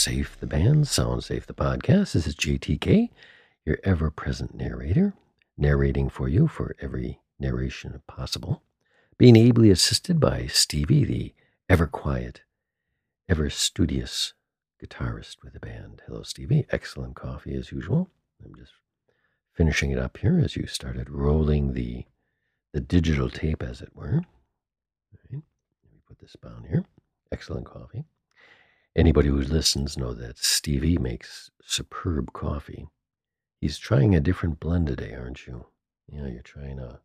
Safe, the band, Sound Safe, the podcast. This is JTK, your ever present narrator, narrating for you for every narration possible. Being ably assisted by Stevie, the ever quiet, ever studious guitarist with the band. Hello, Stevie. Excellent coffee as usual. I'm just finishing it up here as you started rolling the the digital tape, as it were. Let me put this down here. Excellent coffee. Anybody who listens know that Stevie makes superb coffee. He's trying a different blend today, aren't you? Yeah, you're trying a.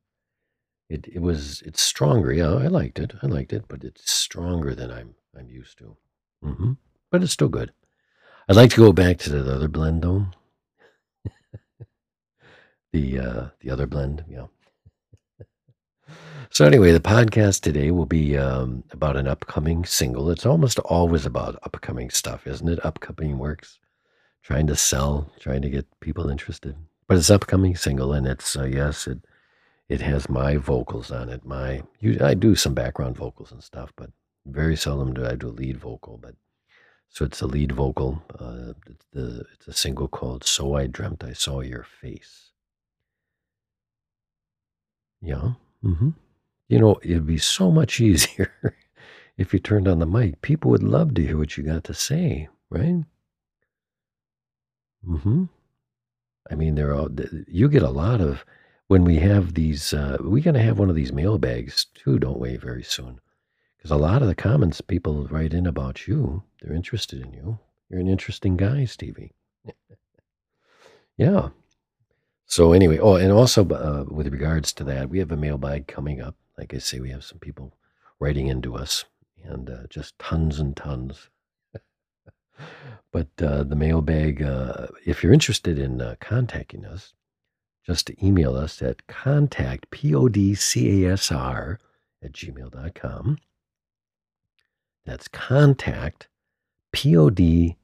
It it was it's stronger. Yeah, I liked it. I liked it, but it's stronger than I'm I'm used to. Mm-hmm. But it's still good. I'd like to go back to the other blend though. the uh, the other blend, yeah. So, anyway, the podcast today will be um, about an upcoming single. It's almost always about upcoming stuff, isn't it? Upcoming works, trying to sell, trying to get people interested. But it's upcoming single, and it's uh, yes, it it has my vocals on it. My I do some background vocals and stuff, but very seldom do I do a lead vocal. But so it's a lead vocal. Uh, it's, the, it's a single called "So I Dreamt I Saw Your Face." Yeah. Mm-hmm. You know, it'd be so much easier if you turned on the mic. People would love to hear what you got to say, right? Mm-hmm. I mean, there are you get a lot of when we have these. Uh, we're going to have one of these mailbags too, don't we? Very soon, because a lot of the comments people write in about you. They're interested in you. You're an interesting guy, Stevie. yeah. So anyway, oh, and also uh, with regards to that, we have a mailbag coming up like I say, we have some people writing into us and uh, just tons and tons. but uh, the mailbag, uh, if you're interested in uh, contacting us, just email us at contact, P-O-D-C-A-S-R, at gmail.com. That's contact, P-O-D-C-A-S-R,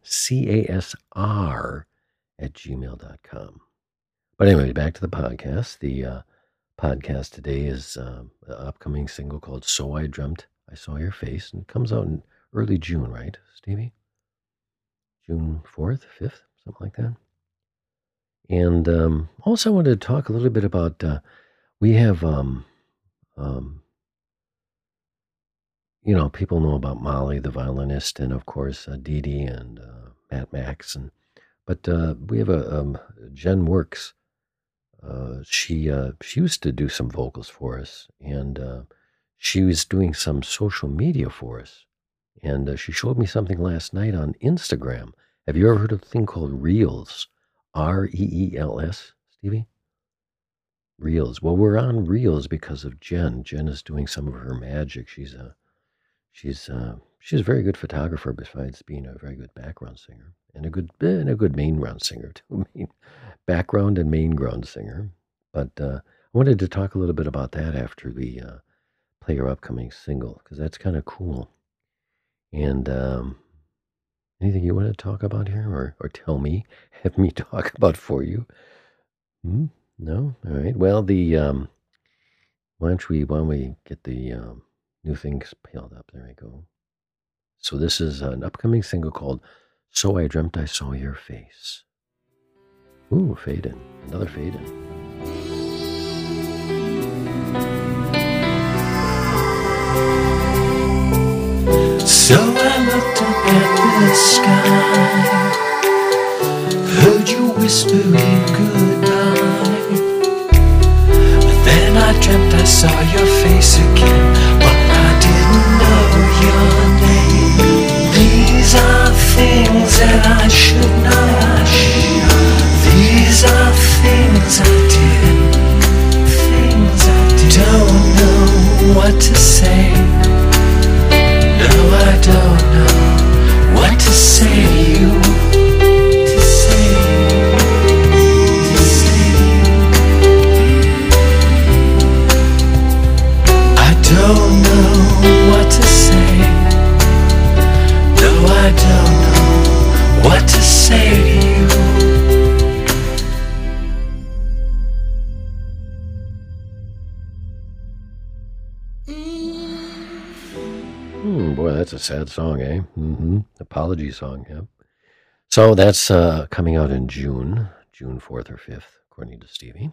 at gmail.com. But anyway, back to the podcast. The uh, podcast today is um, an upcoming single called So I Dreamt I Saw Your Face, and it comes out in early June, right, Stevie? June 4th, 5th, something like that. And um, also, I wanted to talk a little bit about uh, we have, um, um, you know, people know about Molly, the violinist, and of course, uh, Dee Dee and uh, Matt Max. And, but uh, we have a um, Jen Works she uh, she used to do some vocals for us, and uh, she was doing some social media for us. And uh, she showed me something last night on Instagram. Have you ever heard of a thing called Reels? R E E L S, Stevie? Reels. Well, we're on Reels because of Jen. Jen is doing some of her magic. She's a she's uh, she's a very good photographer besides being a very good background singer and a good and a good main ground singer too. Main, background and main ground singer. But uh, I wanted to talk a little bit about that after we uh, play your upcoming single because that's kind of cool. And um, anything you want to talk about here, or or tell me, have me talk about for you? Hmm? No, all right. Well, the um, why don't we why don't we get the um, new things peeled up? There we go. So this is an upcoming single called "So I Dreamt I Saw Your Face." Ooh, fade in. Another fade in. So I looked up at the sky, heard you whispering goodbye. But then I dreamt I saw your face again, but I didn't know your name. Sad song, eh? Mm-hmm. Apology song, yeah. So that's uh, coming out in June, June 4th or 5th, according to Stevie.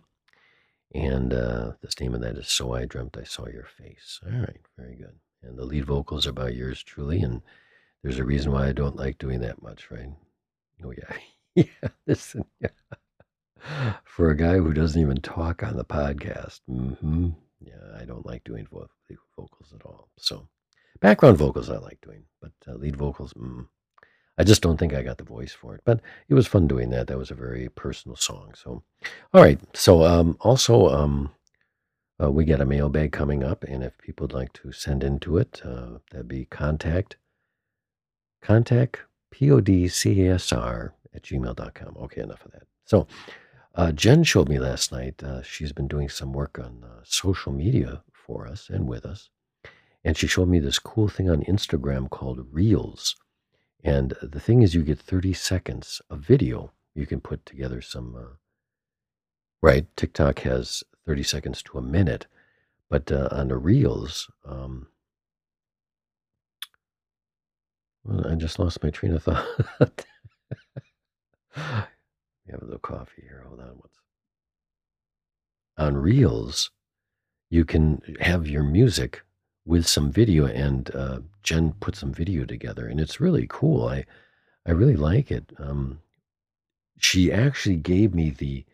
And uh, the name of that is So I Dreamt I Saw Your Face. All right, very good. And the lead vocals are by yours truly. And there's a reason why I don't like doing that much, right? Oh, yeah. yeah, listen. Yeah. For a guy who doesn't even talk on the podcast, mm-hmm, yeah, I don't like doing vo- vocals at all. So, background vocals I like doing, but uh, lead vocals, mm, I just don't think I got the voice for it. But it was fun doing that. That was a very personal song. So, all right. So, um, also, um, uh, we get a mailbag coming up, and if people would like to send into it, uh, that'd be contact contact podcasr at gmail.com. Okay, enough of that. So, uh, Jen showed me last night. Uh, she's been doing some work on uh, social media for us and with us. And she showed me this cool thing on Instagram called Reels. And the thing is, you get 30 seconds of video. You can put together some, uh, right? TikTok has 30 seconds to a minute. But uh, on the Reels, um, well, I just lost my train of thought. have a little coffee here. Hold on. What's on Reels? You can have your music with some video, and uh, Jen put some video together, and it's really cool. I I really like it. Um, she actually gave me the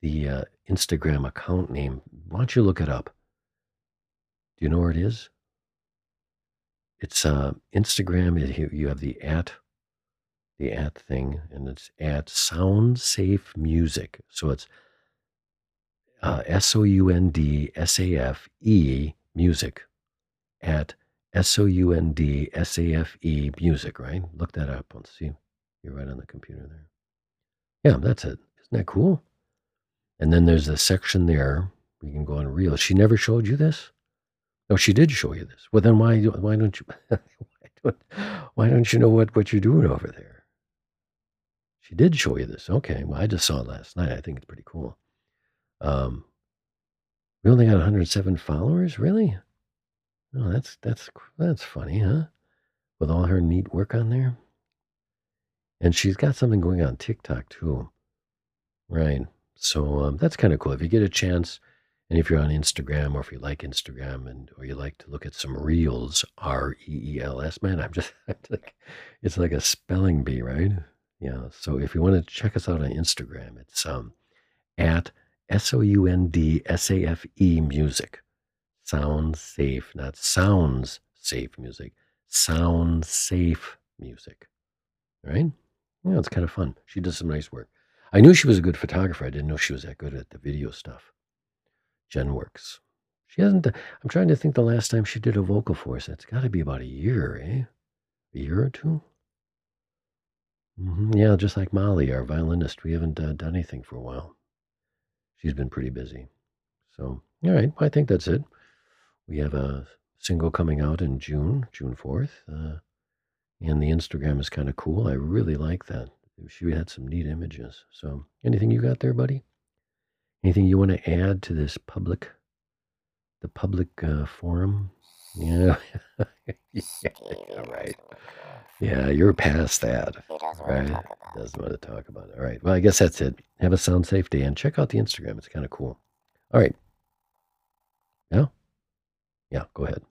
the uh, Instagram account name. Why don't you look it up? Do you know where it is? It's uh, Instagram. You have the at the at thing, and it's at Sound Safe Music. So it's uh, S O U N D S A F E music at S O U N D S A F E music, right? Look that up. Let's see. You're right on the computer there. Yeah, that's it. Isn't that cool? And then there's a section there. We can go on reel. She never showed you this? No, she did show you this. Well, then why why don't you why don't, why don't you know what, what you're doing over there? She did show you this. Okay. Well, I just saw it last night. I think it's pretty cool. Um, we only got 107 followers. Really? Oh, that's that's that's funny, huh? With all her neat work on there. And she's got something going on TikTok too. Right. So um, that's kind of cool. If you get a chance, and if you're on Instagram or if you like Instagram and or you like to look at some reels, R E E L S, man, I'm just like, it's like a spelling bee, right? Yeah. So if you want to check us out on Instagram, it's um, at S O U N D S A F E music. Sound safe, not sounds safe music. Sound safe music. Right? Yeah, it's kind of fun. She does some nice work. I knew she was a good photographer. I didn't know she was that good at the video stuff. Jen works. She hasn't. I'm trying to think the last time she did a vocal for us. It's got to be about a year, eh? A year or two? hmm Yeah, just like Molly, our violinist, we haven't uh, done anything for a while. She's been pretty busy. So, all right, Well, I think that's it. We have a single coming out in June, June 4th. Uh, and the Instagram is kind of cool. I really like that. She had some neat images. So, anything you got there, buddy? Anything you want to add to this public, the public uh, forum? Yeah. yeah, right. Yeah, you're past that. Right. want to talk about. Doesn't want to talk about it. All right. Well, I guess that's it. Have a sound safe day and check out the Instagram. It's kind of cool. All right. Yeah? Yeah, go ahead.